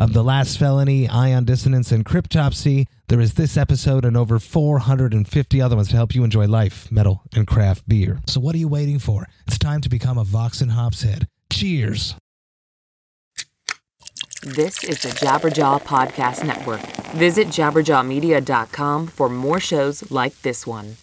of The Last Felony, Ion Dissonance, and Cryptopsy. There is this episode and over 450 other ones to help you enjoy life, metal, and craft beer. So what are you waiting for? It's time to become a Vox and Hops head. Cheers! This is the Jabberjaw Podcast Network. Visit jabberjawmedia.com for more shows like this one.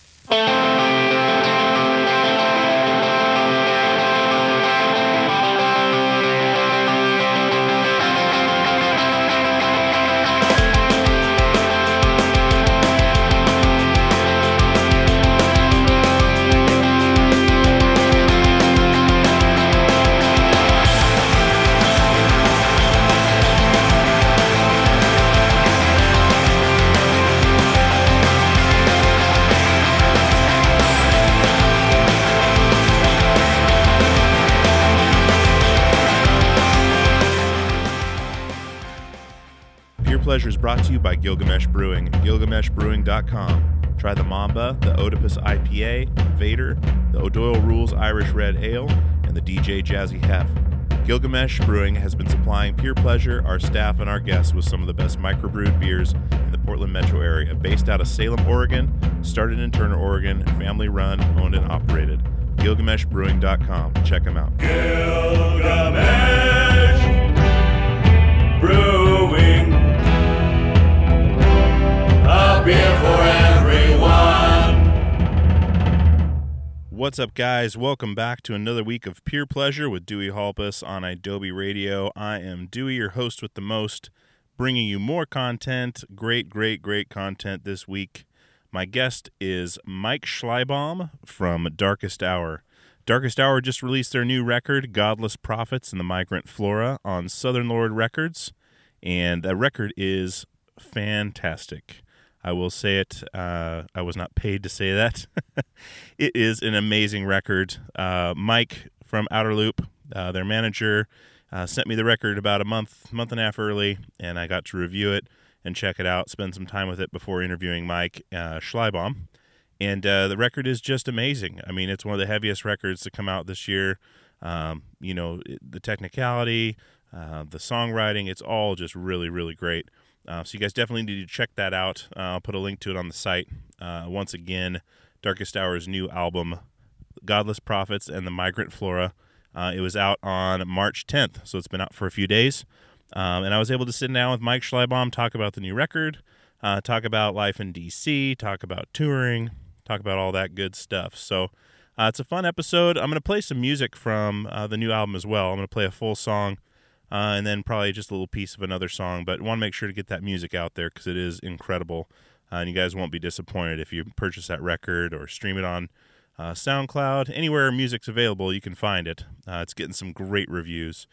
Pleasure is brought to you by Gilgamesh Brewing, gilgameshbrewing.com. Try the Mamba, the Oedipus IPA, Vader, the O'Doyle Rules Irish Red Ale, and the DJ Jazzy Hef. Gilgamesh Brewing has been supplying Pure Pleasure, our staff, and our guests with some of the best microbrewed beers in the Portland metro area. Based out of Salem, Oregon, started in Turner, Oregon, family run, owned, and operated. GilgameshBrewing.com. Check them out. Gilgamesh What's up, guys? Welcome back to another week of Pure Pleasure with Dewey Halpus on Adobe Radio. I am Dewey, your host with the most, bringing you more content. Great, great, great content this week. My guest is Mike Schleibaum from Darkest Hour. Darkest Hour just released their new record, Godless Prophets and the Migrant Flora, on Southern Lord Records, and that record is fantastic. I will say it. Uh, I was not paid to say that. it is an amazing record. Uh, Mike from Outer Loop, uh, their manager, uh, sent me the record about a month, month and a half early, and I got to review it and check it out. Spend some time with it before interviewing Mike uh, Schleibaum, and uh, the record is just amazing. I mean, it's one of the heaviest records to come out this year. Um, you know, the technicality, the songwriting, it's all just really, really great. Uh, so you guys definitely need to check that out. Uh, I'll put a link to it on the site. Uh, once again, Darkest Hour's new album, Godless Prophets and the Migrant Flora. Uh, it was out on March 10th, so it's been out for a few days. Um, and I was able to sit down with Mike Schleibaum, talk about the new record, uh, talk about life in DC, talk about touring, talk about all that good stuff. So uh, it's a fun episode. I'm going to play some music from the new album as well. I'm going to play a full song uh, and then probably just a little piece of another song. But want to make sure to get that music out there because it is incredible, uh, and you guys won't be disappointed if you purchase that record or stream it on uh, SoundCloud. Anywhere music's available, you can find it. Uh, it's getting some great reviews.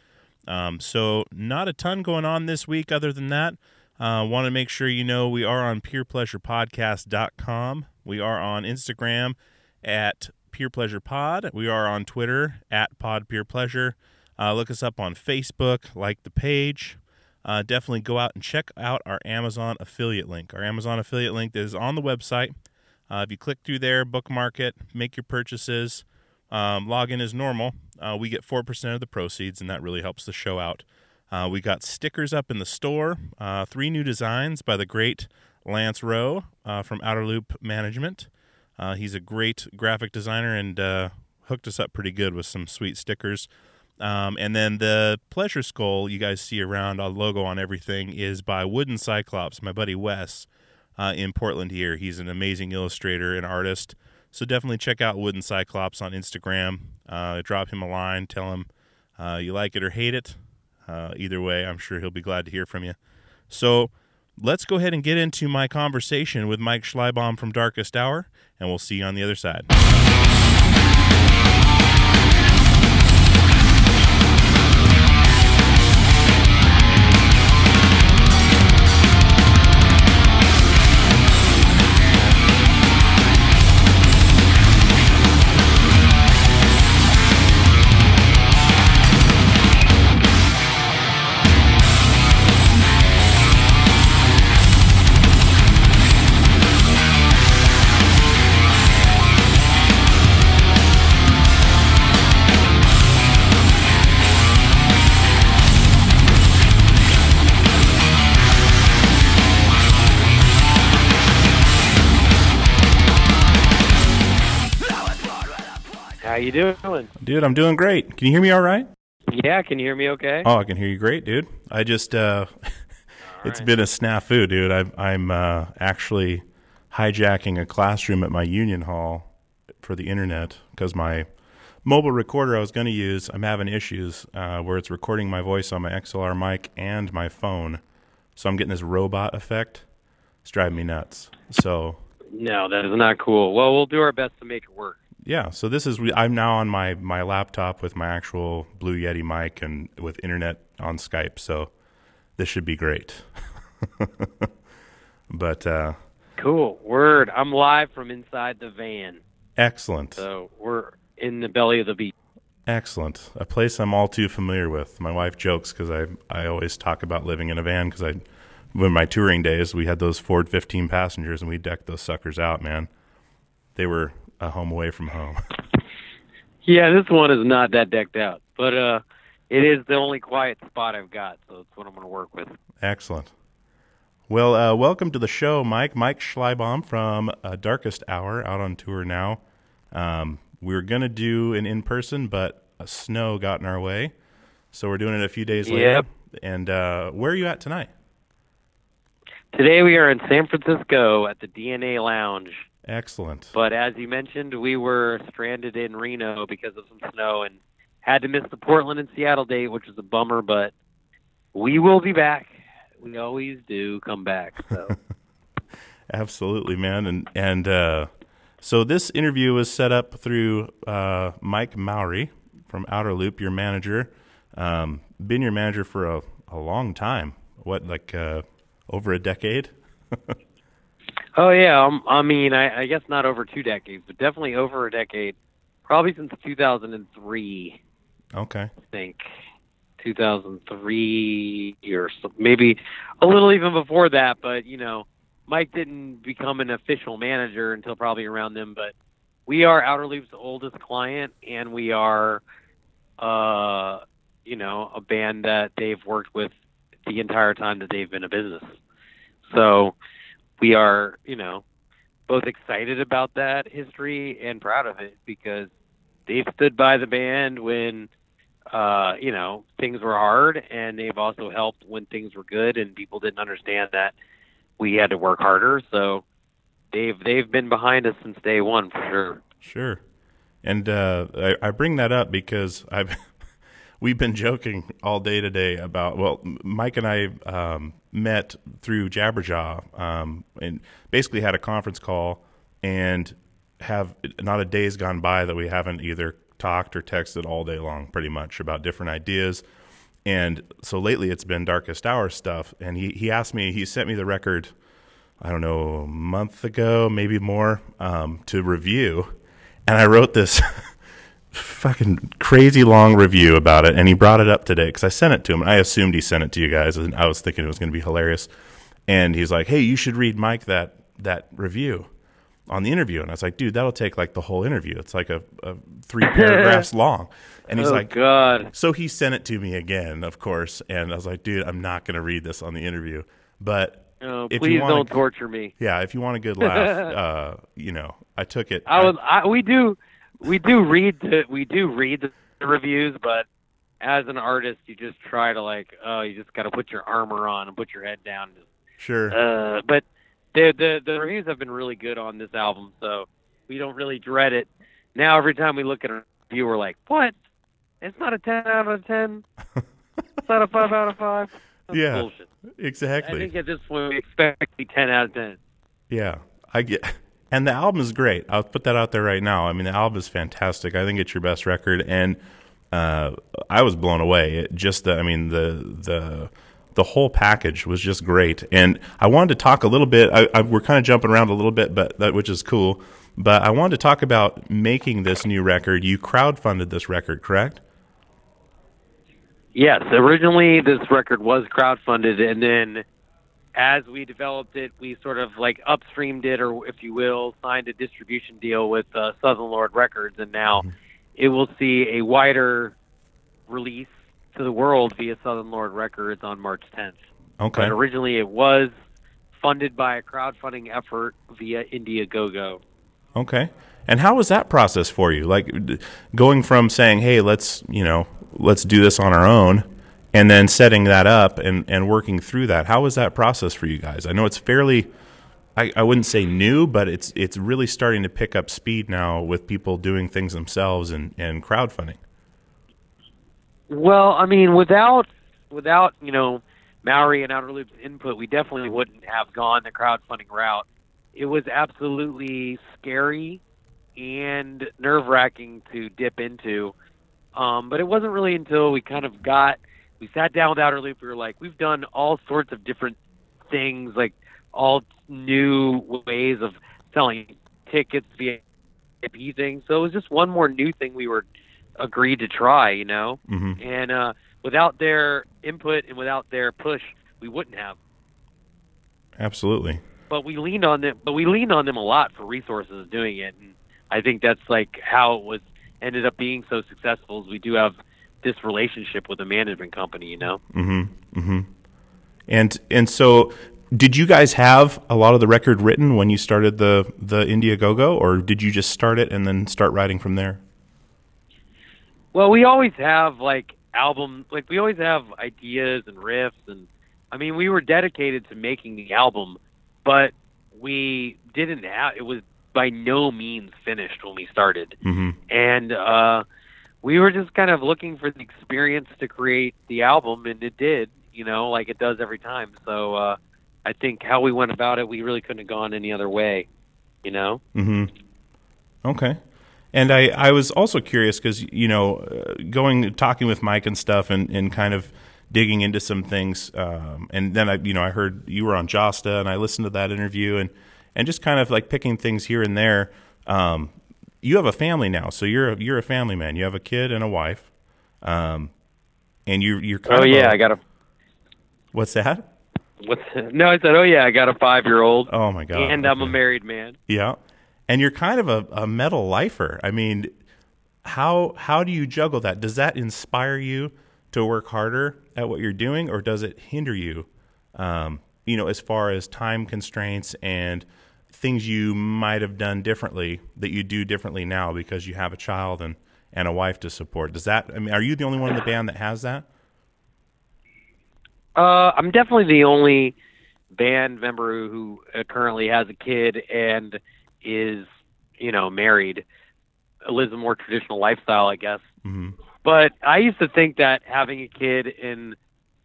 Um, so not a ton going on this week. Other than that, uh, want to make sure you know we are on purepleasurepodcast.com. We are on Instagram at Pure Pleasure Pod. We are on Twitter at Pod Pure Pleasure. Uh, look us up on Facebook, like the page. Uh, definitely go out and check out our Amazon affiliate link. Our Amazon affiliate link is on the website. Uh, if you click through there, bookmark it, make your purchases, um, log in as normal. Uh, we get 4% of the proceeds, and that really helps the show out. Uh, we got stickers up in the store, uh, three new designs by the great Lance Rowe from Outer Loop Management. He's a great graphic designer and hooked us up pretty good with some sweet stickers. Um, and then the pleasure skull you guys see around a logo on everything is by Wooden Cyclops, my buddy Wes uh, in Portland here. He's an amazing illustrator and artist. So definitely check out Wooden Cyclops on Instagram. Uh, drop him a line, tell him uh, you like it or hate it. Uh, either way, I'm sure he'll be glad to hear from you. So let's go ahead and get into my conversation with Mike Schleibaum from Darkest Hour, and we'll see you on the other side. You doing? Dude, I'm doing great. Can you hear me all right? Yeah, can you hear me okay? Oh, I can hear you great, dude. I just uh it's been a snafu, dude. I'm I'm uh actually hijacking a classroom at my union hall for the internet because my mobile recorder I was going to use, I'm having issues uh, where it's recording my voice on my XLR mic and my phone. So I'm getting this robot effect. It's driving me nuts. So No, that is not cool. Well, we'll do our best to make it work. Yeah, so this is I'm now on my my laptop with my actual Blue Yeti mic and with internet on Skype. So this should be great. but uh Cool. Word. I'm live from inside the van. excellent. So we're in the belly of the beast. Excellent. A place I'm all too familiar with. My wife jokes because I I always talk about living in a van because I, when my touring days, we had those Ford 15 passengers and we decked those suckers out. Man, they were a home away from home. Yeah, this one is not that decked out, but uh, it is the only quiet spot I've got, so it's what I'm going to work with. Excellent. Well, uh, welcome to the show, Mike. Mike Schleibaum from uh, Darkest Hour, out on tour now. Um, we were gonna do an in person, but snow got in our way, so we're doing it a few days later. Yep. And uh, where are you at tonight? Today we are in San Francisco at the DNA Lounge, Excellent. but as you mentioned, we were stranded in Reno because of some snow and had to miss the Portland and Seattle date, which was a bummer, but we will be back. We always do come back. So. Absolutely, man. And and uh, so this interview was set up through uh, Mike Mowry from Outer Loop, your manager. Um, been your manager for a, a long time. What, like uh, over a decade? Oh yeah, um, I mean, I, I guess not over two decades, but definitely over a decade. Probably since 2003, Okay. I think 2003 or so, maybe a little even before that. But you know, Mike didn't become an official manager until probably around then. But we are Outer Loop's oldest client, and we are, uh, you know, a band that they've worked with the entire time that they've been a business. So we are, you know, both excited about that history and proud of it because they've stood by the band when uh, you know, things were hard and they've also helped when things were good and people didn't understand that we had to work harder. So they've they've been behind us since day one for sure. Sure. And uh, I, I bring that up because I've we've been joking all day today about well, Mike and I um, met through Jabberjaw um, and basically had a conference call and have not a day's gone by that we haven't either talked or texted all day long, pretty much about different ideas. And so lately, it's been Darkest Hour stuff. And he he asked me, he sent me the record. I don't know, a month ago, maybe more, um, to review. And I wrote this fucking crazy long review about it. And he brought it up today because I sent it to him. I assumed he sent it to you guys, and I was thinking it was going to be hilarious. And he's like, "Hey, you should read Mike that that review on the interview." And I was like, "Dude, that'll take like the whole interview. It's like a, a three paragraphs long." And he's oh like, God, so he sent it to me again, of course, and I was like, dude, I'm not going to read this on the interview. But oh, if please don't torture me. yeah, if you want a good laugh, uh, you know, I took it. I was I, we do we do read the we do read the reviews, but as an artist, you just try to like oh, you just got to put your armor on and put your head down. sure. Uh, but the the the reviews have been really good on this album, so we don't really dread it. Now every time we look at a review, we're like, what? It's not a ten out of ten. it's not a five out of five. That's Yeah. bullshit. I exactly. think at this point we expect to be ten out of ten. Yeah, I get. And the album is great. I'll put that out there right now. I mean, the album is fantastic. I think it's your best record, and uh, I was blown away. It just the, I mean, the the the whole package was just great. And I wanted to talk a little bit. I, I, we're kind of jumping around a little bit, but that which is cool. But I wanted to talk about making this new record. You crowdfunded this record, correct? Yes, originally this record was crowdfunded, and then as we developed it, we sort of like upstreamed it, or if you will, signed a distribution deal with uh, Southern Lord Records, and now it will see a wider release to the world via Southern Lord Records on March 10th. Okay. But originally it was funded by a crowdfunding effort via Indiegogo. Okay. And how was that process for you? Like d- going from saying, "Hey, let's you know, let's do this on our own," and then setting that up and and working through that. How was that process for you guys? I know it's fairly. I, I wouldn't say new, but it's it's really starting to pick up speed now with people doing things themselves and, and crowdfunding. Well, I mean, without without you know Mowry and Outer Loop's input, we definitely wouldn't have gone the crowdfunding route. It was absolutely scary and nerve wracking to dip into. Um, but it wasn't really until we kind of got we sat down with Outer Loop. We were like, we've done all sorts of different things, like all new ways of selling tickets via VIP things. So it was just one more new thing we were agreed to try, you know. Mm-hmm. And uh, without their input and without their push, we wouldn't have. Absolutely. But we leaned on them. But we leaned on them a lot for resources doing it, and I think that's like how it was ended up being so successful. Is we do have this relationship with a management company, you know. Mm-hmm. Mm-hmm. And and so, did you guys have a lot of the record written when you started the the Indiegogo, or did you just start it and then start writing from there? Well, we always have like album, like we always have ideas and riffs, and I mean, we were dedicated to making the album, but we didn't have. It was by no means finished when we started, Mm-hmm. and uh, we were just kind of looking for the experience to create the album, and it did, you know, like it does every time. So uh, I think how we went about it, we really couldn't have gone any other way, you know. Mm-hmm. Okay. And I, I was also curious because you know, going talking with Mike and stuff, and, and kind of digging into some things, um, and then I you know I heard you were on Josta, and I listened to that interview, and and just kind of like picking things here and there. Um, you have a family now, so you're a, you're a family man. You have a kid and a wife, um, and you you're kind Oh of yeah, a- I got a. what's that? What's no? I said, oh yeah, I got a five-year-old, Oh my god! and I'm a married man. Yeah. And you're kind of a, a metal lifer. I mean, how how do you juggle that? Does that inspire you to work harder at what you're doing, or does it hinder you? Um, you know, as far as time constraints and things you might have done differently that you do differently now because you have a child and, and a wife to support. Does that? I mean, are you the only one in the band that has that? Uh, I'm definitely the only band member who uh, currently has a kid and is, you know, married, lives a more traditional lifestyle, I guess. hmm But I used to think that having a kid in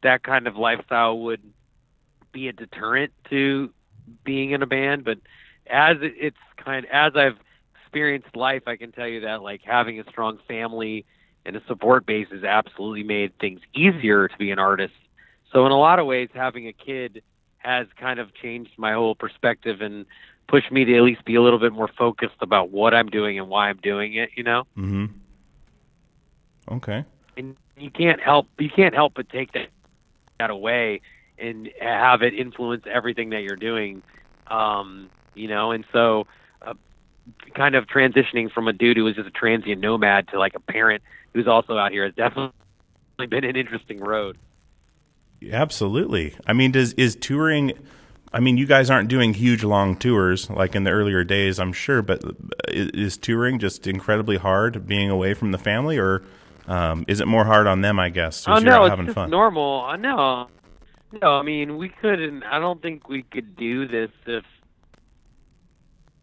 that kind of lifestyle would be a deterrent to being in a band. But as it's kind, as I've experienced life, I can tell you that like having a strong family and a support base has absolutely made things easier to be an artist. So in a lot of ways, having a kid has kind of changed my whole perspective and pushed me to at least be a little bit more focused about what I'm doing and why I'm doing it. You know hmm Okay. and you can't help you can't help but take that that away and have it influence everything that you're doing um you know and so uh, kind of transitioning from a dude who was just a transient nomad to like a parent who's also out here has definitely been an interesting road Absolutely. I mean, does is touring? I mean, you guys aren't doing huge long tours like in the earlier days, I'm sure. But is, is touring just incredibly hard, being away from the family, or um, is it more hard on them? I guess. oh no it's just fun. normal uh, no no i mean we couldn't i don't think we could do this if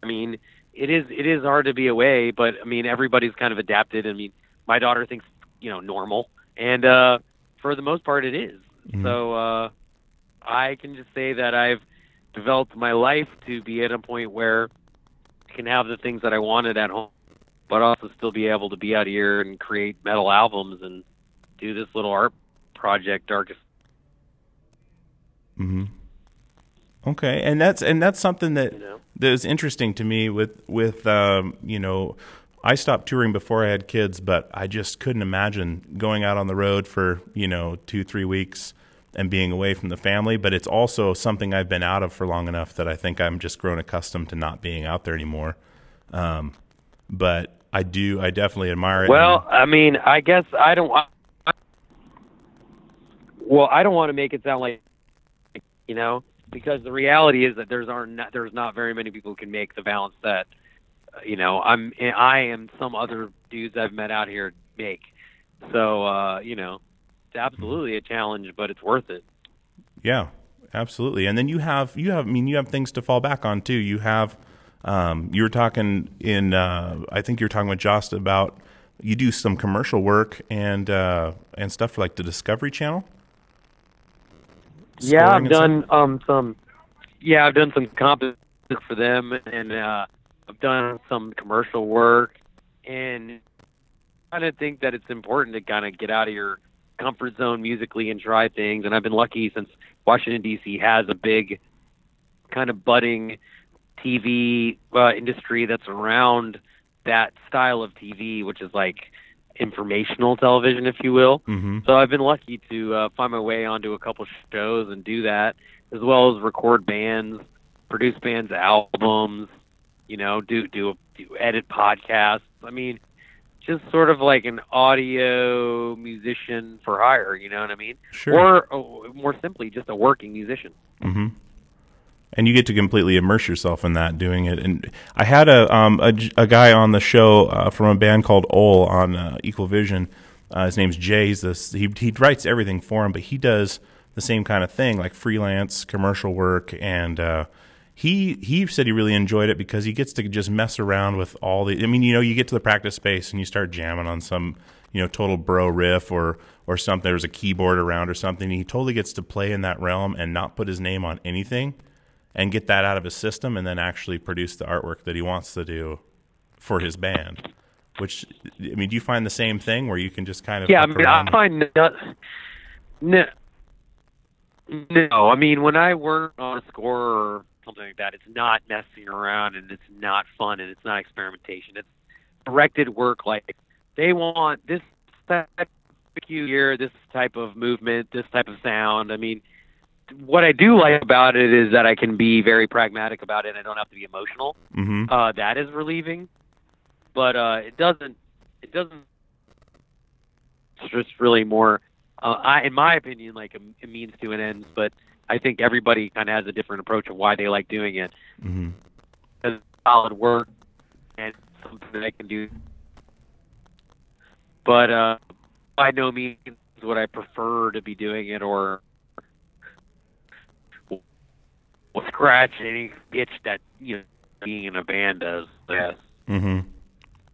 i mean it is it is hard to be away but i mean everybody's kind of adapted. I mean my daughter thinks you know normal and uh for the most part it is. Mhm. so uh i can just say that i've developed my life to be at a point where i can have the things that i wanted at home but also still be able to be out here and create metal albums and do this little art project darkest. Hmm Okay, and that's and that's something that You know? that is interesting to me. With with um, you know, I stopped touring before I had kids, but I just couldn't imagine going out on the road for you know two three weeks and being away from the family. But it's also something I've been out of for long enough that I think I'm just grown accustomed to not being out there anymore. Um, but I do, I definitely admire it. Well, I mean, I guess I don't. I, well, I don't want to make it sound like, you know, because the reality is that there's are not there's not very many people who can make the balance that you know, I'm I am some other dudes I've met out here make. So uh, you know, it's absolutely a challenge, but it's worth it. Yeah, absolutely. And then you have you have I mean you have things to fall back on too. You have um, you were talking in uh, I think you were talking with Jost about you do some commercial work and uh, and stuff like the Discovery Channel. Yeah, I've done um some. Yeah, I've done some comp for them, and uh, I've done some commercial work, and I kind of think that it's important to kind of get out of your comfort zone musically and try things. And I've been lucky since Washington D.C. has a big kind of budding TV uh, industry that's around that style of TV, which is like informational television, if you will. Mm-hmm. So I've been lucky to uh, find my way onto a couple shows and do that, as well as record bands, produce bands' albums, you know, do do do edit podcasts. I mean, just sort of like an audio musician for hire. You know what I mean? Sure. Or oh, more simply, just a working musician. Mm-hmm. And you get to completely immerse yourself in that doing it. And I had a um, a, a guy on the show uh, from a band called Ole on uh, Equal Vision. Uh, his name's Jay. He's this he he writes everything for him, but he does the same kind of thing, like freelance commercial work. And uh, he he said he really enjoyed it because he gets to just mess around with all the. I mean, you know, you get to the practice space and you start jamming on some you know total bro riff or or something. There's a keyboard around or something. He totally gets to play in that realm and not put his name on anything and get that out of his system and then actually produce the artwork that he wants to do for his band. Which I mean, do you find the same thing where you can just kind of Yeah, I mean, around? I find no, no, no. I mean, when I work on a score or something like that, it's not messing around and it's not fun and it's not experimentation. It's directed work. Like they want this type of cue here, this type of movement, this type of sound. I mean, what I do like about it is that I can be very pragmatic about it. And I don't have to be emotional mm-hmm. uh, that is relieving, but uh, it doesn't. It doesn't. It's just really more, uh, I, in my opinion, like a, a means to an end. But I think everybody kind of has a different approach of why they like doing it. Mm-hmm. It's solid work and something that I can do. But uh, by no means would I prefer to be doing it or will scratch any itch that you know being in a band does. Yes. Mm-hmm.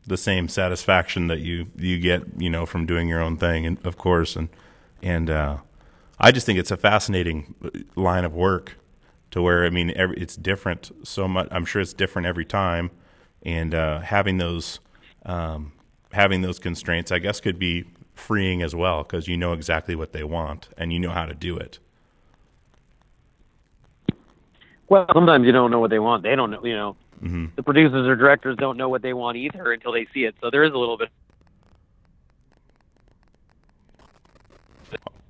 The same satisfaction that you you get, you know, from doing your own thing, and of course, and and uh, I just think it's a fascinating line of work. To where I mean, every, it's different so much. I'm sure it's different every time, and uh, having those um, having those constraints, I guess, could be freeing as well because you know exactly what they want and you know how to do it. Well, sometimes you don't know what they want. They don't know. You know, hmm the producers or directors don't know what they want either until they see it. So there is a little bit.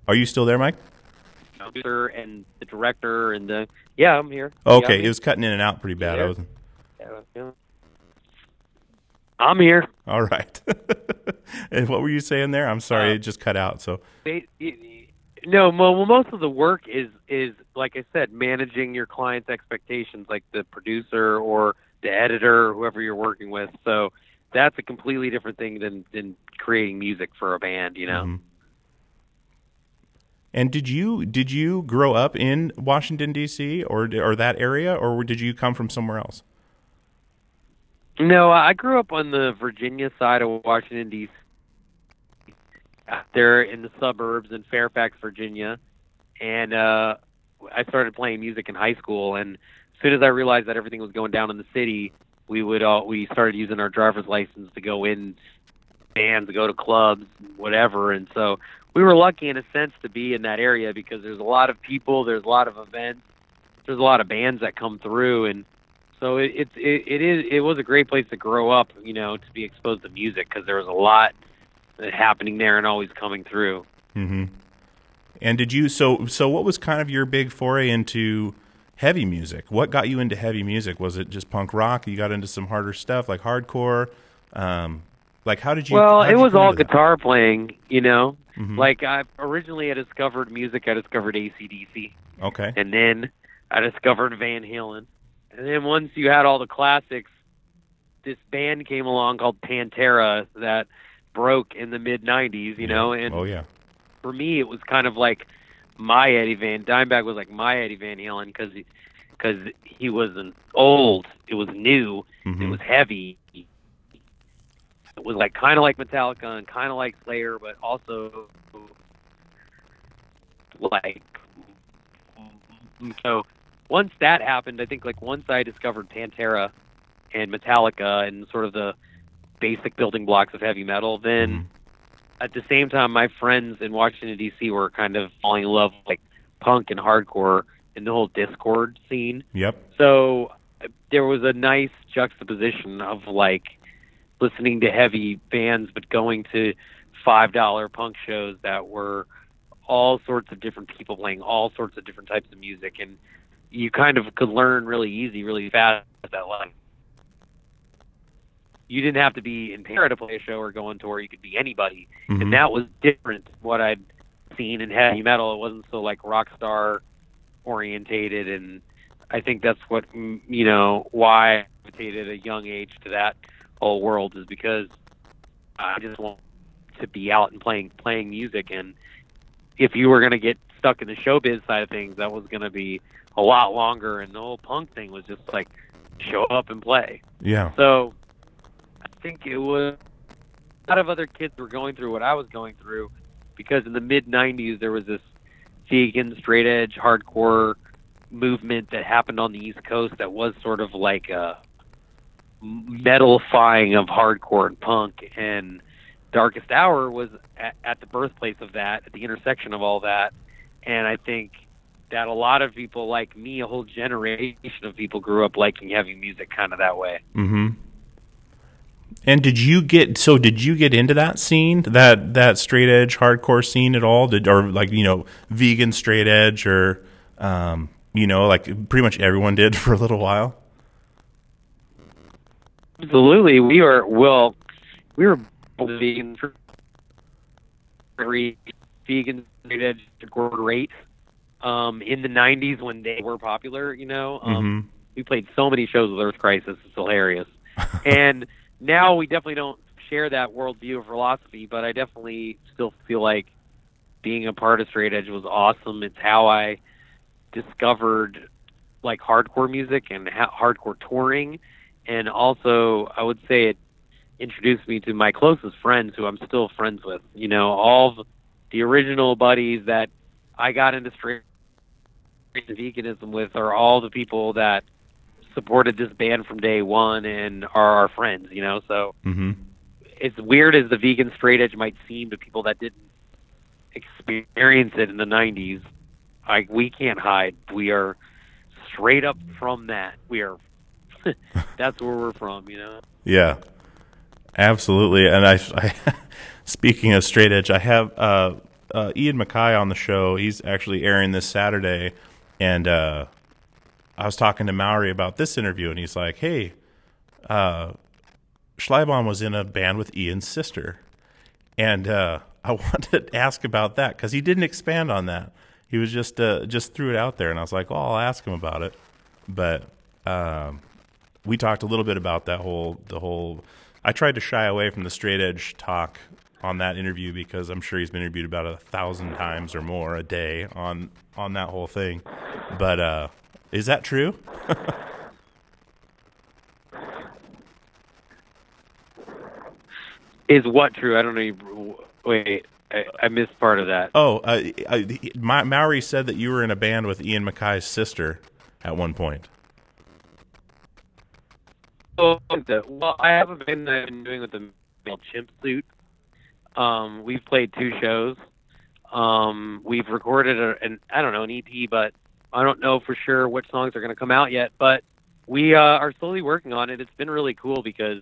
Are you still there, Mike? producer and the director and the yeah, I'm here. Okay, yeah, it was cutting in and out pretty bad. I Yeah. wasn't. I'm here. I'm here. All right. and what were you saying there? I'm sorry, Uh, it just cut out. So They, no, well, most of the work is is like I said, managing your client's expectations, like the producer or the editor or whoever you're working with. So that's a completely different thing than than creating music for a band. You know. Mhm. And did you did you grow up in Washington D.C. or or that area, or did you come from somewhere else? No, I grew up on the Virginia side of Washington D.C. out there in the suburbs in Fairfax, Virginia, and uh, I started playing music in high school. And as soon as I realized that everything was going down in the city, we would all we started using our driver's license to go in bands, to go to clubs, whatever. And so we were lucky in a sense to be in that area because there's a lot of people, there's a lot of events, there's a lot of bands that come through, and so it, it it it is it was a great place to grow up, you know, to be exposed to music because there was a lot happening there and always coming through. Mm-hmm. And did you so so what was kind of your big foray into heavy music? What got you into heavy music? Was it just punk rock? You got into some harder stuff like hardcore. Um, like how did you? well, how'd it was all into that? guitar playing, you know. Mhm. Like I originally I discovered music, I discovered ACDC, Okay. and then I discovered Van Halen, and then once you had all the classics, this band came along called Pantera that broke in the mid '90s. You know, and oh yeah. for me, it was kind of like my Eddie Van Dimebag was like my Eddie Van Halen because because he wasn't old, it was new, it Mhm. was heavy. It was like kind of like Metallica and kind of like Slayer, but also like so. Once that happened, I think like once I discovered Pantera and Metallica and sort of the basic building blocks of heavy metal, then Mhm. at the same time, my friends in Washington D.C. were kind of falling in love with like punk and hardcore and the whole Dischord scene. Yep. So uh, there was a nice juxtaposition of like listening to heavy bands, but going to five dollar punk shows that were all sorts of different people playing all sorts of different types of music, and you kind of could learn really easy, really fast that like you didn't have to be in Para to play a show or go on tour. You could be anybody, Mhm. and that was different what I'd seen in heavy metal. It wasn't so like rock star orientated, and I think that's what you know why I gravitated at a young age to that whole world is because I just want to be out and playing playing music, and if you were going to get stuck in the showbiz side of things, that was going to be a lot longer, and the whole punk thing was just like show up and play. Yeah. So think it was a lot of other kids were going through what I was going through because in the mid 90s there was this vegan straight edge hardcore movement that happened on the East Coast that was sort of like a metalifying of hardcore and punk and Darkest Hour was at, at the birthplace of that, at the intersection of all that. And I think that a lot of people like me, a whole generation of people grew up liking heavy music kind of that way. Mm-hmm. And did you get so? Did you get into that scene, that that straight edge hardcore scene at all? Did or like you know vegan straight edge or um, you know like pretty much everyone did for a little while. Absolutely, we were well. We were vegan for very vegan straight edge great. Um, in the '90s when they were popular, you know, um, Mhm. we played so many shows with Earth Crisis. It's hilarious. and now we definitely don't share that worldview or philosophy, but I definitely still feel like being a part of Straight Edge was awesome. It's how I discovered like hardcore music and ha- hardcore touring, and also I would say it introduced me to my closest friends, who I'm still friends with. You know, all the, the original buddies that I got into straight veganism with are all the people that supported this band from day one and are our friends. You know, so Mm-hmm. as weird as the vegan straight edge might seem to people that didn't experience it in the 90s, I, we can't hide. We are straight up from that. We are. that's where we're from, you know. Yeah, absolutely. And I, I speaking of straight edge, I have uh, uh, Ian MacKaye on the show. He's actually airing this Saturday, and uh, I was talking to Mowry about this interview, and he's like, "Hey, uh, was in a band with Ian's sister," and uh, I wanted to ask about that because he didn't expand on that. He was just uh, just threw it out there, and I was like, "Well, I'll ask him about it." But um, we talked a little bit about that whole the whole. I tried to shy away from the straight edge talk on that interview because I'm sure he's been interviewed about a thousand times or more a day on on that whole thing. But uh, is that true? Is what true? I don't know. You, wait, I, I missed part of that. Oh, uh, uh, Ma- Mowry said that you were in a band with Ian MacKaye's sister at one point. Oh, well, I have a band that I've been doing with the male chimp suit. Um, we've played two shows. Um, we've recorded a, an I don't know an EP, but I don't know for sure which songs are going to come out yet. But we uh, are slowly working on it. It's been really cool because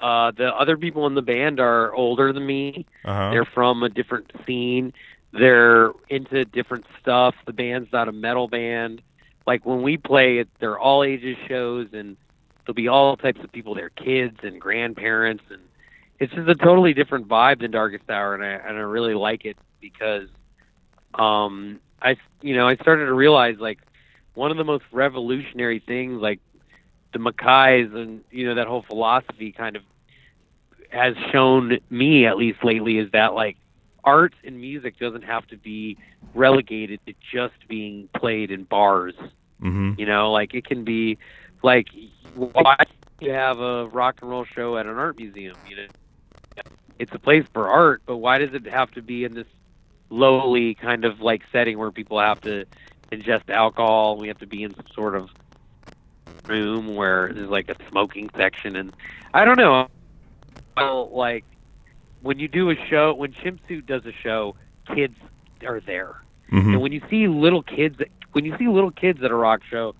uh, the other people in the band are older than me. Uh-huh. They're from a different scene. They're into different stuff. The band's not a metal band. Like when we play, it, they're all ages shows, and there'll be all types of people there, kids and grandparents, and it's just a totally different vibe than Darkest Hour, and I and I really like it because, um, I you know I started to realize like one of the most revolutionary things like the MacKayes and you know that whole philosophy kind of has shown me at least lately is that like art and music doesn't have to be relegated to just being played in bars. Mm-hmm. You know, like it can be like why you have a rock and roll show at an art museum? You know, it's a place for art, but why does it have to be in this lowly kind of like setting where people have to ingest alcohol? We have to be in some sort of room where there's like a smoking section, and I don't know. Well, like when you do a show, when Chimp does a show, kids are there. Mm-hmm. And when you see little kids, when you see little kids at a rock show,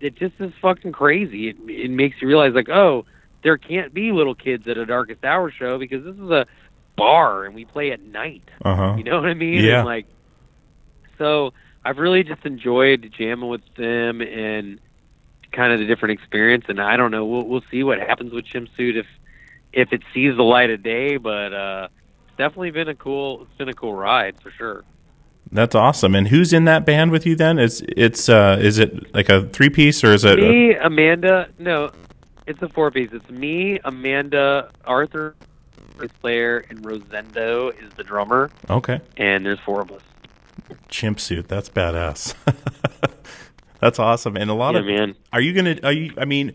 it just is fucking crazy. It, it makes you realize, like, oh, there can't be little kids at a Darkest Hour show because this is a bar and we play at night. Uh-huh. You know what I mean? Yeah. And like, so I've really just enjoyed jamming with them and kind of the different experience. And I don't know, we'll we'll see what happens with Chimsuit if if it sees the light of day. But uh, it's definitely been a cool. It's been a cool ride for sure. That's awesome. And who's in that band with you then? It's it's uh is it like a three piece or is it a- Me, Amanda. No, it's a four piece. It's me, Amanda, Arthur, bass player, and Rosendo is the drummer. okay. And there's four of us. Chimp suit. That's badass. That's awesome. And a lot Yeah, of man. Are you gonna? Are you? I mean,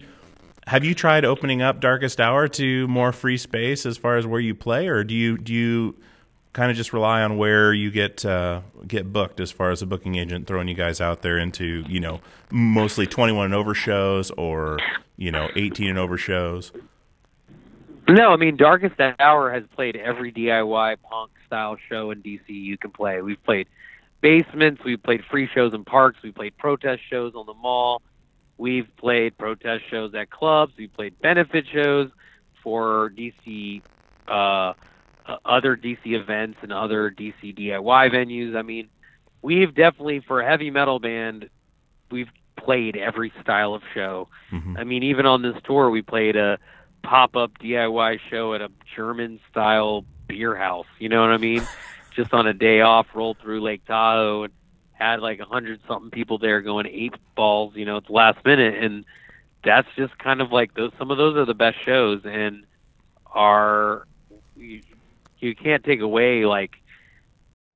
have you tried opening up Darkest Hour to more free space as far as where you play, or do you do you kind of just rely on where you get uh, get booked as far as a booking agent throwing you guys out there into you know mostly twenty one and over shows or you know eighteen and over shows? No, I mean Darkest Hour has played every DIY punk style show in DC you can play. We've played basements, we've played free shows in parks, we played protest shows on the mall, we've played protest shows at clubs, we've played benefit shows for DC uh, other DC events and other DC DIY venues. I mean, we've definitely for a heavy metal band, we've played every style of show. Mhm. I mean, even on this tour, we played a pop-up DIY show at a German-style beer house. You know what I mean? Just on a day off, rolled through Lake Tahoe and had like a hundred something people there going eight balls. You know, it's last minute, and that's just kind of like those. Some of those are the best shows, and are you, you can't take away like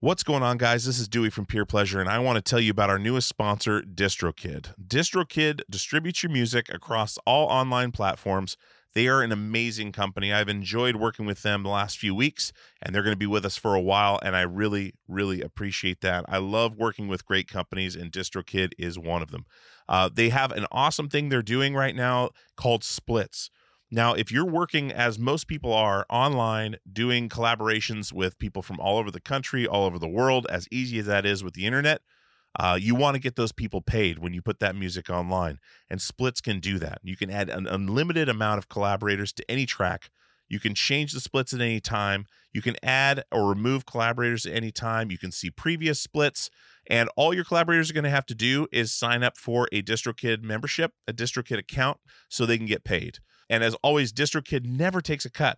What's going on, guys? This is Dewey from Pure Pleasure, and I want to tell you about our newest sponsor, DistroKid. DistroKid distributes your music across all online platforms. They are an amazing company. I've enjoyed working with them the last few weeks, and they're going to be with us for a while, and I really, really appreciate that. I love working with great companies, and DistroKid is one of them. Uh, they have an awesome thing they're doing right now called splits. Now, if you're working as most people are online, doing collaborations with people from all over the country, all over the world, as easy as that is with the internet, uh, you want to get those people paid when you put that music online. And splits can do that. You can add an unlimited amount of collaborators to any track. You can change the splits at any time. You can add or remove collaborators at any time. You can see previous splits. And all your collaborators are going to have to do is sign up for a DistroKid membership, a DistroKid account, so they can get paid. And as always, DistroKid never takes a cut.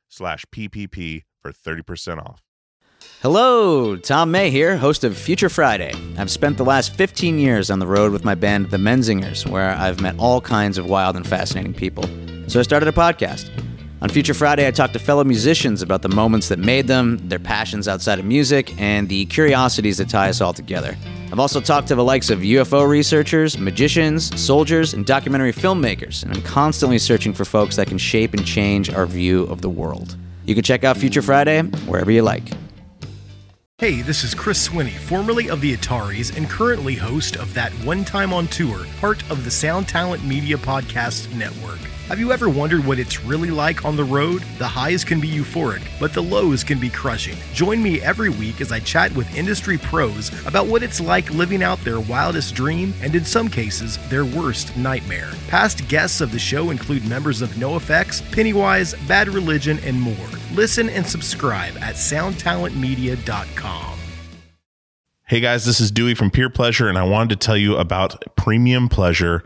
slash PPP for 30% off. Hello, Tom May here, host of Future Friday. I've spent the last 15 years on the road with my band, The Menzingers, where I've met all kinds of wild and fascinating people. So I started a podcast. On Future Friday, I talk to fellow musicians about the moments that made them, their passions outside of music, and the curiosities that tie us all together. I've also talked to the likes of UFO researchers, magicians, soldiers, and documentary filmmakers, and I'm constantly searching for folks that can shape and change our view of the world. You can check out Future Friday wherever you like. Hey, this is Chris Swinney, formerly of the Ataris and currently host of That One Time on Tour, part of the Sound Talent Media Podcast Network. Have you ever wondered what it's really like on the road? The highs can be euphoric, but the lows can be crushing. Join me every week as I chat with industry pros about what it's like living out their wildest dream and, in some cases, their worst nightmare. Past guests of the show include members of NoFX, Pennywise, Bad Religion, and more. Listen and subscribe at soundtalentmedia.com. Hey guys, this is Dewey from Pure Pleasure, and I wanted to tell you about Premium Pleasure,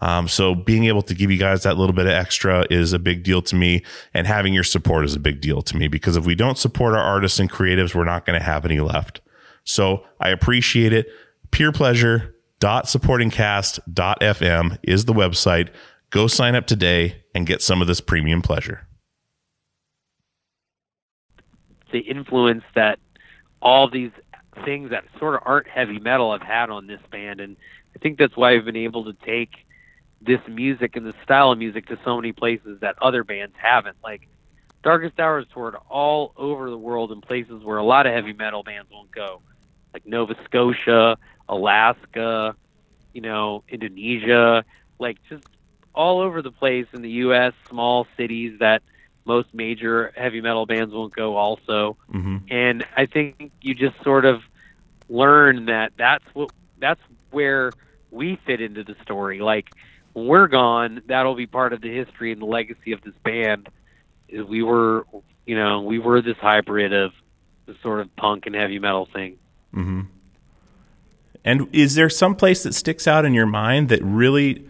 Um, so being able to give you guys that little bit of extra is a big deal to me, and having your support is a big deal to me because if we don't support our artists and creatives, we're not going to have any left. So I appreciate it. Pure pleasure dot supportingcast.fm is the website. Go sign up today and get some of this premium pleasure. The influence that all these things that sort of aren't heavy metal have had on this band, and I think that's why I've been able to take this music and the style of music to so many places that other bands haven't. Like Darkest Hours toured all over the world in places where a lot of heavy metal bands won't go, like Nova Scotia, Alaska, you know, Indonesia, like just all over the place in the U.S. Small cities that most major heavy metal bands won't go. Also, mm-hmm. and I think you just sort of learn that that's what that's where we fit into the story. Like we're gone, that'll be part of the history and the legacy of this band. Is we were, you know, we were this hybrid of the sort of punk and heavy metal thing. Mm-hmm. And is there some place that sticks out in your mind that really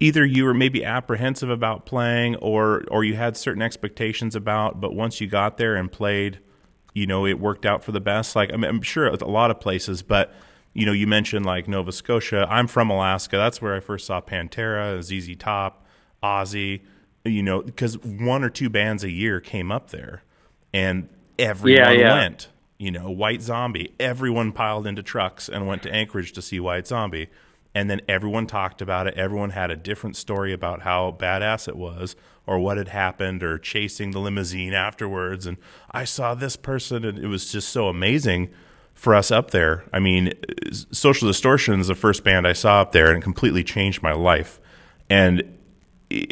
either you were maybe apprehensive about playing or or you had certain expectations about, but once you got there and played, you know, it worked out for the best? Like I mean, I'm sure a lot of places, but you know, you mentioned like Nova Scotia. I'm from Alaska. That's where I first saw Pantera, ZZ Top, Ozzy. You know, because one or two bands a year came up there, and everyone Yeah, yeah. went. You know, White Zombie. Everyone piled into trucks and went to Anchorage to see White Zombie, and then everyone talked about it. Everyone had a different story about how badass it was, or what had happened, or chasing the limousine afterwards. And I saw this person, and it was just so amazing for us up there. I mean, Social Distortion is the first band I saw up there, and it completely changed my life. And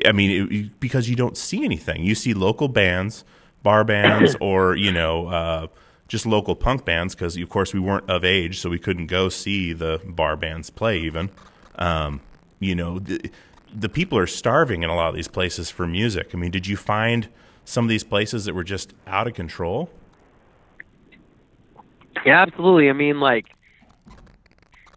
I mean, it, because you don't see anything, you see local bands, bar bands, or you know, uh, just local punk bands. Because of course we weren't of age, so we couldn't go see the bar bands play. Even, um, you know, the, the people are starving in a lot of these places for music. I mean, did you find some of these places that were just out of control? Yeah, absolutely. I mean, like,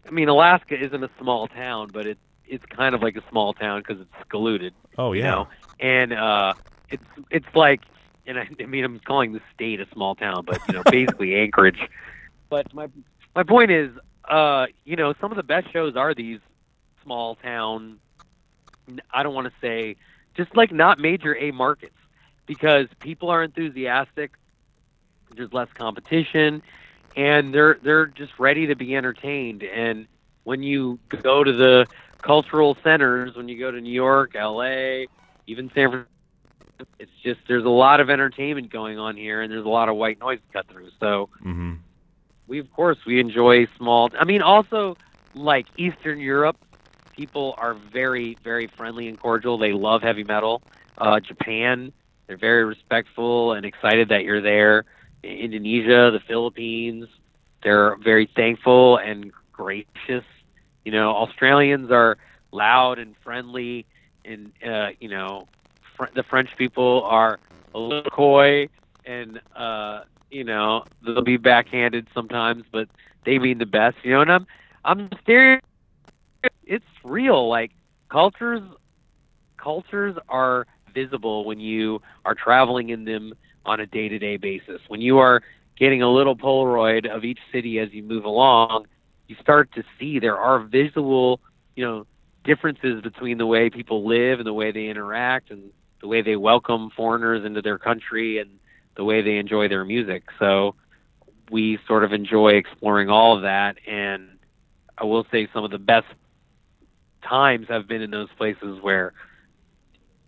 I mean, Alaska isn't a small town, but it's it's kind of like a small town because it's secluded. Oh You yeah. know, and uh, it's it's like, and I, I mean, I'm calling the state a small town, but you know, basically Anchorage. But my my point is, uh, you know, some of the best shows are these small town. I don't want to say just like not major A markets because people are enthusiastic. There's less competition, and they're they're just ready to be entertained. And when you go to the cultural centers, when you go to New York, L.A., even San Francisco, it's just there's a lot of entertainment going on here, and there's a lot of white noise to cut through. So Mm-hmm. we of course we enjoy small i mean also like eastern europe people are very very friendly and cordial they love heavy metal uh japan they're very respectful and excited that you're there indonesia the philippines they're very thankful and gracious. You know australians are loud and friendly and uh you know fr- the french people are a little coy and uh you know they'll be backhanded sometimes but they mean the best you know and i'm i'm stereo it's real like cultures cultures are visible when you are traveling in them on a day-to-day basis when you are getting a little polaroid of each city as you move along you start to see there are visual you know differences between the way people live and the way they interact and the way they welcome foreigners into their country and the way they enjoy their music. So we sort of enjoy exploring all of that. And I will say some of the best times have been in those places where,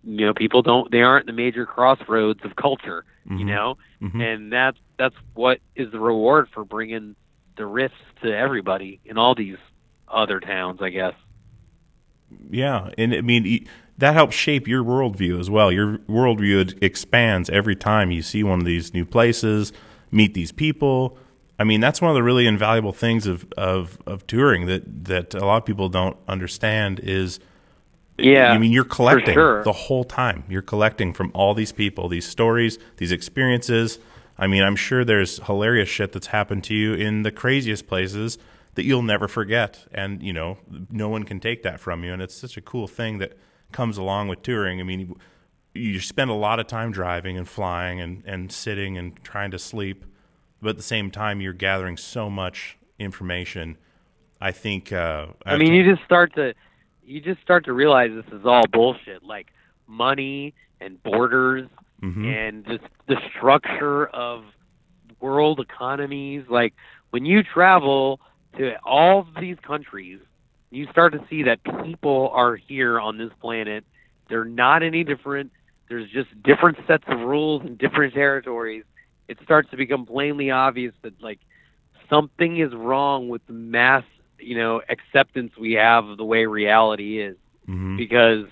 you know, people don't, they aren't the major crossroads of culture, you Mhm. know? Mhm. And that's, that's what is the reward for bringing the riffs to everybody in all these other towns, I guess. Yeah, and I mean that helps shape your worldview as well. Your worldview expands every time you see one of these new places, meet these people. I mean, that's one of the really invaluable things of of, of touring that that a lot of people don't understand is. Yeah, I mean, you're collecting sure. the whole time. You're collecting from all these people, these stories, these experiences. I mean, I'm sure there's hilarious shit that's happened to you in the craziest places that you'll never forget. And, you know, no one can take that from you. And it's such a cool thing that comes along with touring. I mean, you- you spend a lot of time driving and flying and, and sitting and trying to sleep. But at the same time, you're gathering so much information. I think. Uh, I mean, you just start to you just start to realize this is all bullshit. Like money and borders Mhm. and just the structure of world economies. Like when you travel to all of these countries, you start to see that people are here on this planet. They're not any different. There's just different sets of rules in different territories. It starts to become plainly obvious that like something is wrong with the mass, you know, acceptance we have of the way reality is. Mhm. because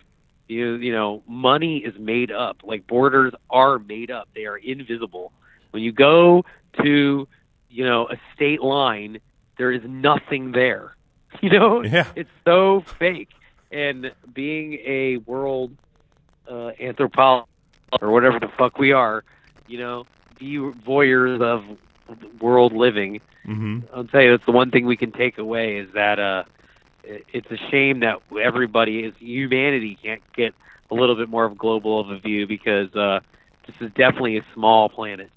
you you know money is made up. Like borders are made up. They are invisible. When you go to you know a state line there is nothing there. You know? Yeah. it's so fake. And being a world uh, anthropologist or whatever the fuck we are you know be voyeurs of world living hmm I'll tell you, that's the one thing we can take away is that uh, it's a shame that everybody is humanity can't get a little bit more of global of a view because uh, this is definitely a small planet.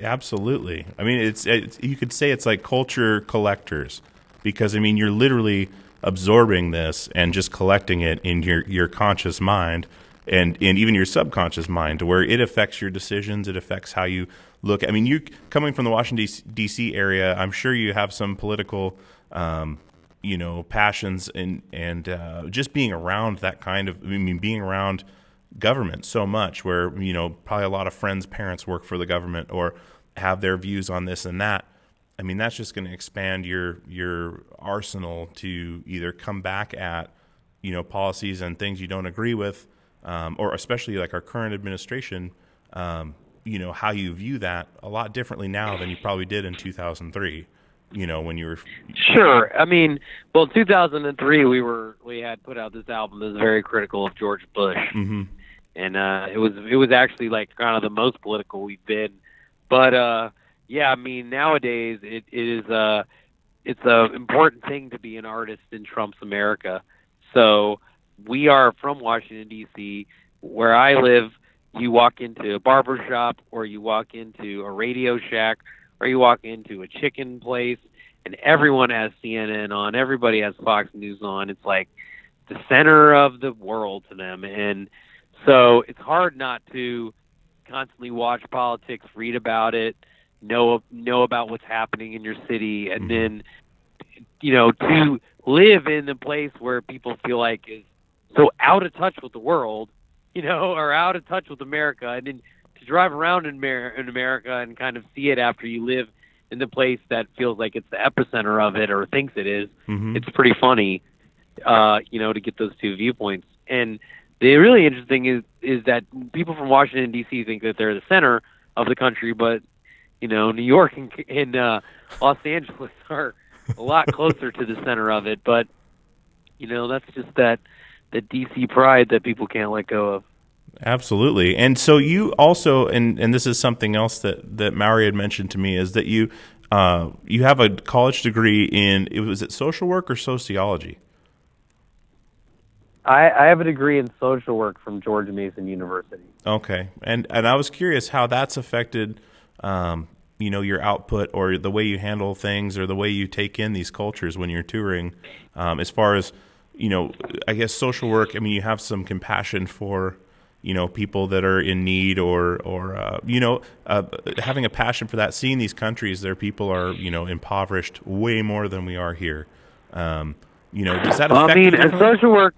Absolutely. I mean, it's, it's you could say it's like culture collectors because I mean you're literally absorbing this and just collecting it in your your conscious mind and and even your subconscious mind to where it affects your decisions. It affects how you look. I mean, you coming from the Washington D.C. area, I'm sure you have some political. Um, you know passions and and uh, just being around that kind of I mean being around government so much where you know probably a lot of friends parents work for the government or have their views on this and that i mean that's just going to expand your your arsenal to either come back at you know policies and things you don't agree with um, or especially like our current administration um, you know how you view that a lot differently now than you probably did in 2003 you know when you were Sure. I mean, well, 2003 we were we had put out this album that was very critical of George Bush, hmm and uh, it was it was actually like kind of the most political we've been. But uh, yeah, I mean nowadays it, it is uh, it's a important thing to be an artist in Trump's America. So we are from Washington D.C. Where I live, you walk into a barber shop, or you walk into a radio shack, or you walk into a chicken place, and everyone has CNN on. Everybody has Fox News on. It's like the center of the world to them, and so it's hard not to constantly watch politics, read about it, know know about what's happening in your city, and mm-hmm. then you know to live in the place where people feel like is so out of touch with the world, you know, or out of touch with America, and then to drive around in, Amer- in America and kind of see it after you live in the place that feels like it's the epicenter of it or thinks it is, Mhm. it's pretty funny, uh, you know, to get those two viewpoints. And the really interesting is is that people from Washington D.C. think that they're the center of the country, but you know, New York and, and uh, Los Angeles are a lot closer to the center of it. But you know, that's just that the DC pride that people can't let go of. Absolutely. And so you also, and, and this is something else that, that Mowry had mentioned to me, is that you uh, you have a college degree in, it was it social work or sociology? I, I have a degree in social work from George Mason University. Okay. And, and I was curious how that's affected, um, you know, your output or the way you handle things or the way you take in these cultures when you're touring, um, as far as, you know, I guess social work, I mean, you have some compassion for, you know, people that are in need or, or uh, you know, uh, having a passion for that, seeing these countries, their people are, you know, impoverished way more than we are here. Um, you know, does that affect I mean, a social work.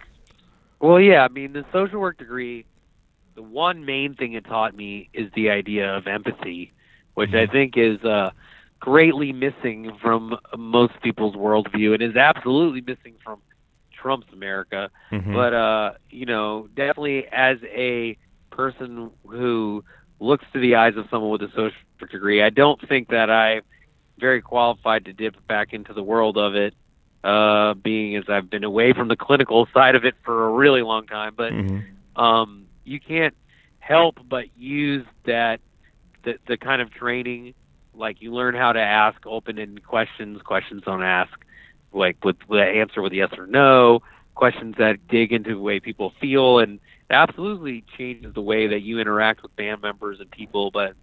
Well, yeah, I mean, the social work degree. The one main thing it taught me is the idea of empathy, which I think is uh, greatly missing from most people's worldview, and is absolutely missing from Trump's America. Mhm. But uh, you know, definitely as a person who looks to the eyes of someone with a social degree, I don't think that I'm very qualified to dip back into the world of it uh, being as I've been away from the clinical side of it for a really long time. But Mhm. um, you can't help but use that the the kind of training, like you learn how to ask open-ended questions, questions don't ask, like with, an answer with yes or no, questions that dig into the way people feel, and it absolutely changes the way that you interact with band members and people. But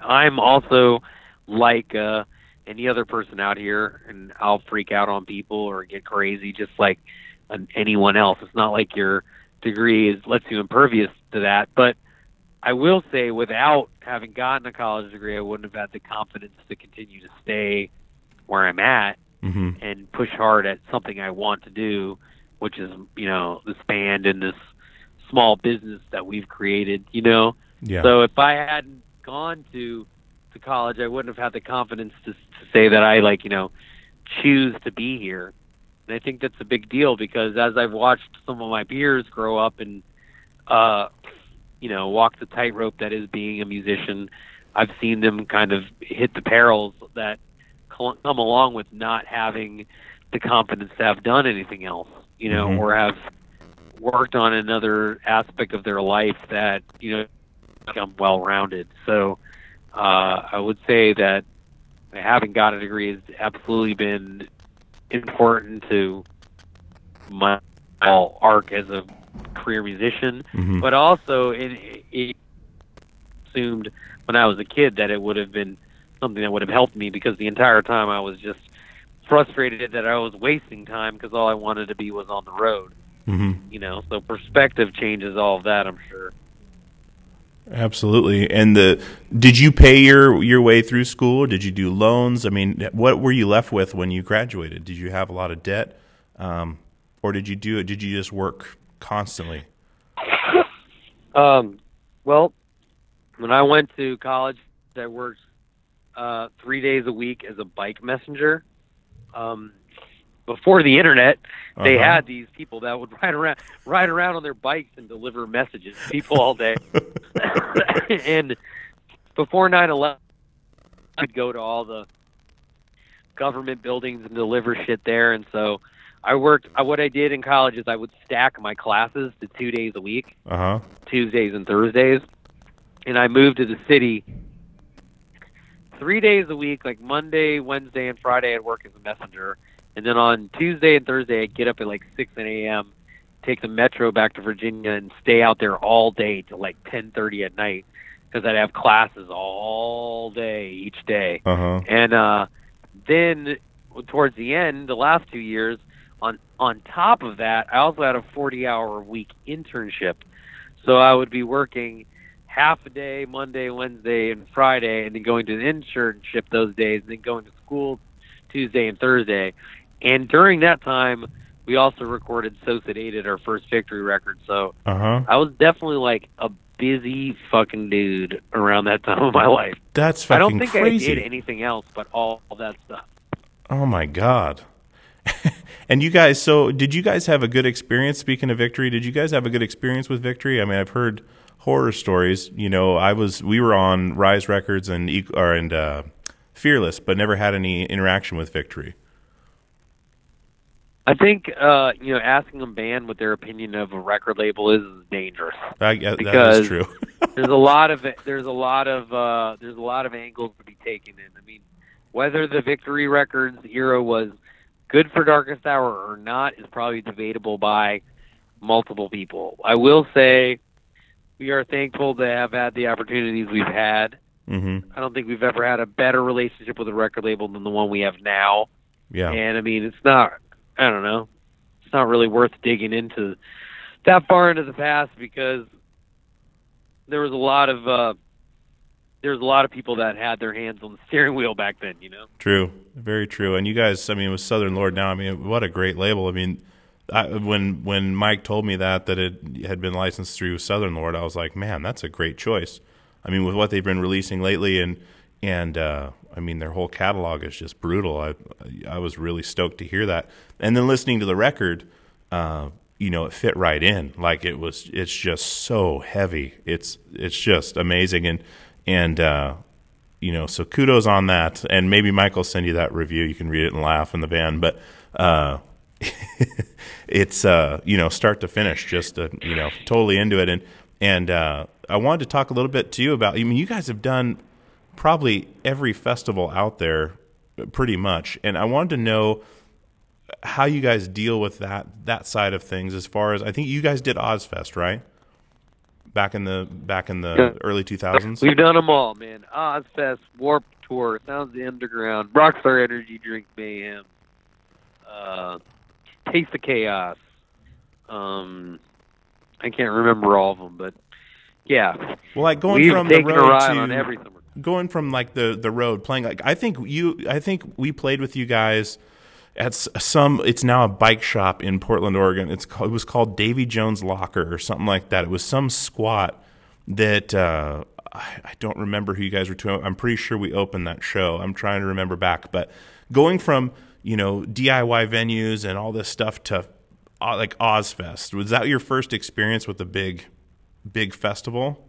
I'm also like uh, any other person out here, and I'll freak out on people or get crazy just like an, anyone else. It's not like your degree is lets you impervious to that. But I will say, without having gotten a college degree, I wouldn't have had the confidence to continue to stay where I'm at Mhm. and push hard at something I want to do, which is you know this band and this small business that we've created. You know, Yeah. so if I hadn't gone to to college, I wouldn't have had the confidence to, to say that I like you know choose to be here. And I think that's a big deal because as I've watched some of my peers grow up and uh, you know walk the tightrope that is being a musician, I've seen them kind of hit the perils that come along with not having the confidence to have done anything else, you know, Mhm. or have worked on another aspect of their life that you know become well rounded. So uh, I would say that having got a degree has absolutely been important to my whole arc as a career musician, Mhm. but also it, it assumed when I was a kid that it would have been something that would have helped me because the entire time I was just frustrated that I was wasting time because all I wanted to be was on the road. Mm-hmm. You know, so perspective changes all of that. I'm sure. Absolutely. And the did you pay your your way through school? Did you do loans? I mean, what were you left with when you graduated? Did you have a lot of debt, um, or did you do it? Did you just work constantly? Um, well, when I went to college, I worked uh, three days a week as a bike messenger. Um, before the internet, they Uh-huh. had these people that would ride around, ride around on their bikes and deliver messages to people all day. and before 9/11, I'd go to all the government buildings and deliver shit there. And so I worked. I, what I did in college is I would stack my classes to two days a week. Uh huh. Tuesdays and Thursdays, and I moved to the city three days a week, like Monday, Wednesday, and Friday, I'd work as a messenger, and then on Tuesday and Thursday, I'd get up at like six a.m., take the metro back to Virginia, and stay out there all day till like ten thirty at night because I'd have classes all day each day. Uh huh. And uh, then towards the end, the last two years, on on top of that, I also had a 40-hour week internship. So I would be working half a day Monday, Wednesday, and Friday, and then going to the internship those days, and then going to school Tuesday and Thursday. And during that time, we also recorded So Sedated, our first victory record. So Uh huh. I was definitely like a busy fucking dude around that time of my life. That's fucking I don't think crazy. I did anything else but all, all that stuff. Oh my god. and you guys, so did you guys have a good experience? Speaking of victory, did you guys have a good experience with victory? I mean, I've heard horror stories. You know, I was we were on Rise Records and or and uh, Fearless, but never had any interaction with victory. I think uh, you know asking a band what their opinion of a record label is is dangerous. I, that Because- is true. there's a lot of there's a lot of uh, there's a lot of angles to be taken in. I mean, whether the Victory Records era was good for Darkest Hour or not is probably debatable by multiple people. I will say we are thankful to have had the opportunities we've had. hmm I don't think we've ever had a better relationship with a record label than the one we have now. Yeah. And I mean, it's not, I don't know, it's not really worth digging into that far into the past because there was a lot of, uh, there was a lot of people that had their hands on the steering wheel back then, you know? True, very true. And you guys, I mean, with Southern Lord now, I mean, what a great label. I mean, I, when when Mike told me that that it had been licensed through Southern Lord, I was like, man, that's a great choice. I mean, with what they've been releasing lately, and and uh, I mean, their whole catalog is just brutal. I I was really stoked to hear that. And then listening to the record, uh, you know, it fit right in. Like it was, it's just so heavy. It's it's just amazing. And and uh, you know, so kudos on that. And maybe Michael send you that review. You can read it and laugh in the van. But uh, it's uh, you know, start to finish, just uh, you know, totally into it. And and uh, I wanted to talk a little bit to you about. I mean, you guys have done probably every festival out there, pretty much. And I wanted to know how you guys deal with that that side of things. As far as I think you guys did Ozzfest, right? Back in the back in the Yeah. early two thousands. We've done them all, man. Ozzfest, Warped Tour, Sounds Underground, Rockstar Energy Drink Mayhem, uh, Taste of Chaos. Um, I can't remember all of them, but yeah, Well, like going we've from the road to going from like the the road playing like I think you I think we played with you guys at some it's now a bike shop in Portland, Oregon. It's called, it was called Davy Jones Locker or something like that. It was some squat that uh, I, I don't remember who you guys were to. I'm pretty sure we opened that show. I'm trying to remember back, but going from you know DIY venues and all this stuff to uh, like Ozzfest was that your first experience with a big big festival?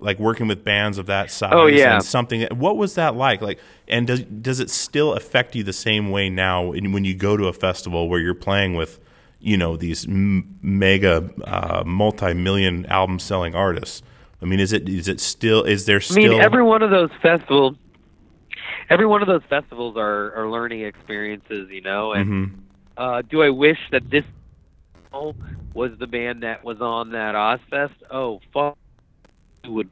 like working with bands of that size Oh, yeah. and something what was that like like and does does it still affect you the same way now when you go to a festival where you're playing with you know these m- mega uh, multi-million album selling artists i mean is it is it still is there still? I mean, every one of those festivals, every one of those festivals are, are learning experiences, you know. And Mhm. uh, do I wish that this was the band that was on that Ozzfest? Oh, fuck, we would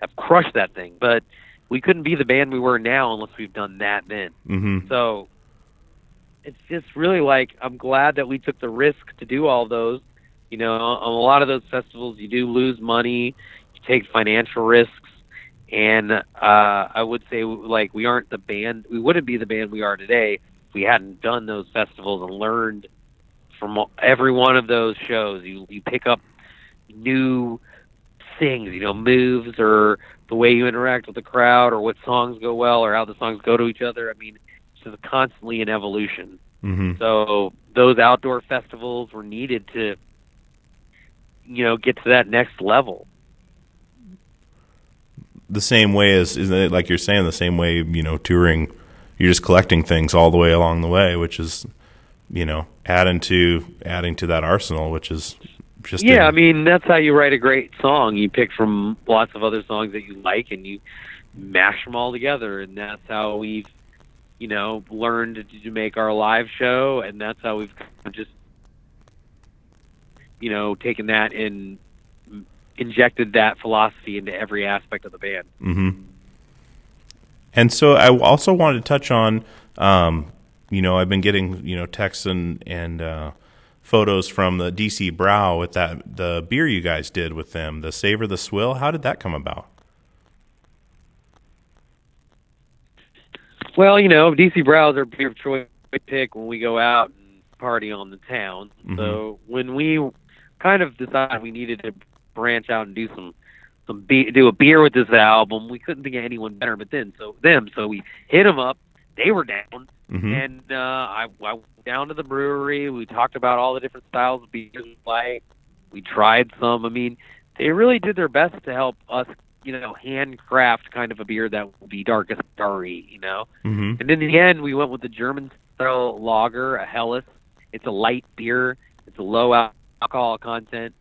have crushed that thing. But we couldn't be the band we were now unless we've done that then. Mhm. So it's just really like I'm glad that we took the risk to do all those. You know, on a lot of those festivals, you do lose money, you take financial risks, and uh, I would say like we aren't the band, we wouldn't be the band we are today if we hadn't done those festivals and learned from every one of those shows. You you pick up new things, you know, moves or the way you interact with the crowd or what songs go well or how the songs go to each other. I mean, it's just constantly an evolution. Mhm. So those outdoor festivals were needed to, you know, get to that next level. The same way as like you're saying the same way you know touring you're just collecting things all the way along the way which is you know adding to adding to that arsenal which is just yeah, a- I mean that's how you write a great song. You pick from lots of other songs that you like, and you mash them all together, and that's how we've, you know, learned to make our live show, and that's how we've just, you know, taken that and injected that philosophy into every aspect of the band. hmm And so I also wanted to touch on, um, you know, I've been getting you know texts and and uh, photos from the DC Brau with that the beer you guys did with them, the Savor the Swill. How did that come about? Well, you know, DC Brau's our beer of choice pick when we go out and party on the town. Mhm. So when we kind of decided we needed to branch out and do some some be- do a beer with this album, we couldn't think of anyone better but then so them. So we hit them up. They were down, Mhm. and uh, I, I went down to the brewery. We talked about all the different styles of beers we like. We tried some. I mean, they really did their best to help us, you know, handcraft kind of a beer that would be darkest starry, you know. hmm And in the end, we went with the German style lager, a Helles. It's a light beer. It's a low alcohol content,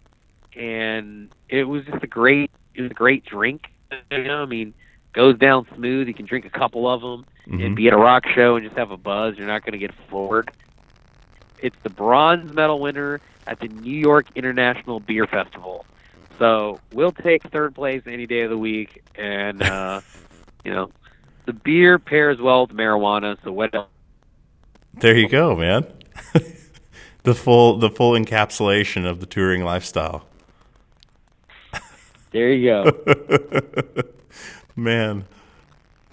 and it was just a great, it was a great drink. You know, I mean, goes down smooth. You can drink a couple of them Mhm. and be at a rock show and just have a buzz. You're not going to get floored. It's the bronze medal winner at the New York International Beer Festival. So we'll take third place any day of the week, and uh, you know, the beer pairs well with marijuana. So what else? There you go, man. the full the full encapsulation of the touring lifestyle. There you go. Man.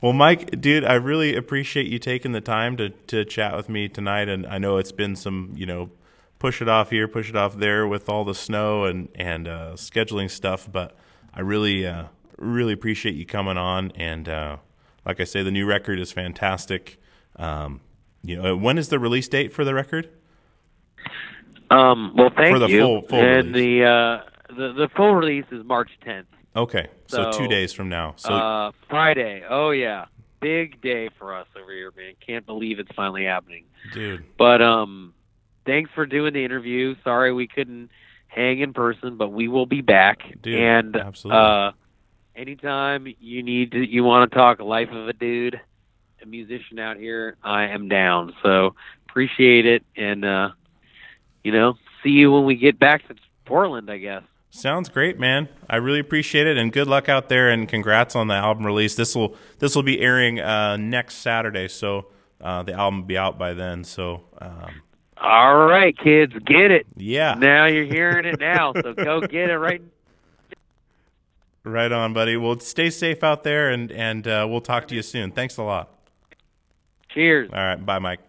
Well, Mike, dude, I really appreciate you taking the time to, to chat with me tonight. And I know it's been some, you know, push it off here, push it off there with all the snow and, and uh, scheduling stuff. But I really, uh, really appreciate you coming on. And uh, like I say, the new record is fantastic. Um, you know, when is the release date for the record? Um, well, thank For the you. full- full and the uh, the the full release is March 10th. Okay, so, So, two days from now. So uh, Friday. Oh yeah, big day for us over here, man. Can't believe it's finally happening. dude, But um, thanks for doing the interview. Sorry we couldn't hang in person, but we will be back. Dude, and absolutely. uh, anytime you need to, you want to talk life of a dude, a musician out here, I am down. So appreciate it, and uh, you know, see you when we get back to Portland, I guess. Sounds great, man. I really appreciate it, and good luck out there, and congrats on the album release. This will this will be airing uh, next Saturday, so uh, the album will be out by then. So um, All right, kids, get it. yeah, Now you're hearing it now, so go get it right. right on, buddy. Well, stay safe out there, and and uh, we'll talk to you soon. Thanks a lot. Cheers. All right, bye, Mike.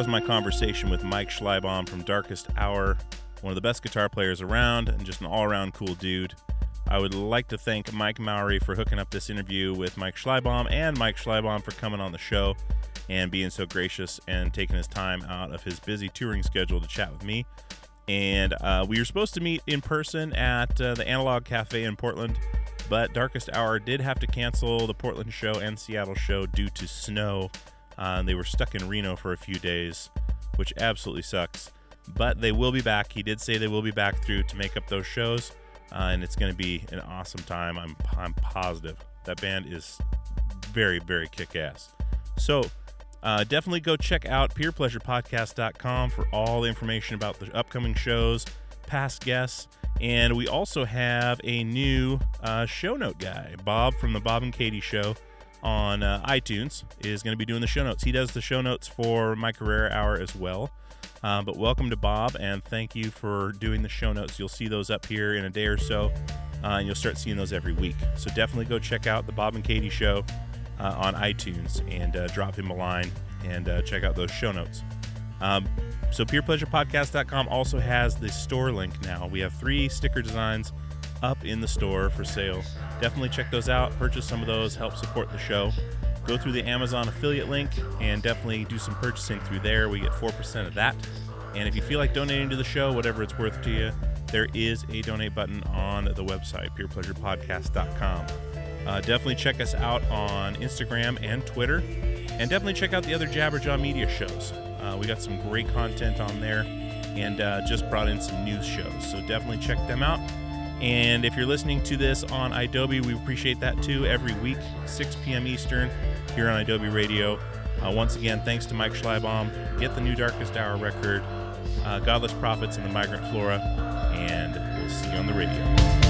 Was my conversation with Mike Schleibaum from Darkest Hour, one of the best guitar players around and just an all around cool dude. I would like to thank Mike Mowery for hooking up this interview with Mike Schleibaum and Mike Schleibaum for coming on the show and being so gracious and taking his time out of his busy touring schedule to chat with me. And uh, we were supposed to meet in person at uh, the Analog Cafe in Portland, but Darkest Hour did have to cancel the Portland show and Seattle show due to snow. Uh, they were stuck in Reno for a few days, which absolutely sucks. But they will be back. He did say they will be back through to make up those shows, uh, and it's going to be an awesome time. I'm I'm positive that band is very very kick ass. So uh, definitely go check out purepleasurepodcast.com for all the information about the upcoming shows, past guests, and we also have a new uh, show note guy, Bob from the Bob and Katie Show on uh, iTunes, is going to be doing the show notes. He does the show notes for my Career Hour as well. Uh, but welcome to Bob, and thank you for doing the show notes. You'll see those up here in a day or so, uh, and you'll start seeing those every week. So definitely go check out the Bob and Katie Show uh, on iTunes and uh, drop him a line and uh, check out those show notes. Um, so purepleasurepodcast.com also has the store link now. We have three sticker designs up in the store for sale. Definitely check those out. Purchase some of those. Help support the show. Go through the Amazon affiliate link and definitely do some purchasing through there. We get 4% of that. And if you feel like donating to the show, whatever it's worth to you, there is a donate button on the website, purepleasurepodcast.com. Uh, definitely check us out on Instagram and Twitter. And definitely check out the other Jabberjaw Media shows. Uh, we got some great content on there and uh, just brought in some news shows. So definitely check them out. And if you're listening to this on idobi, we appreciate that too. Every week, 6 p.m. Eastern, here on idobi Radio. Uh, once again, thanks to Mike Schleibaum. Get the new Darkest Hour record, uh, Godless Prophets and the Migrant Flora, and we'll see you on the radio.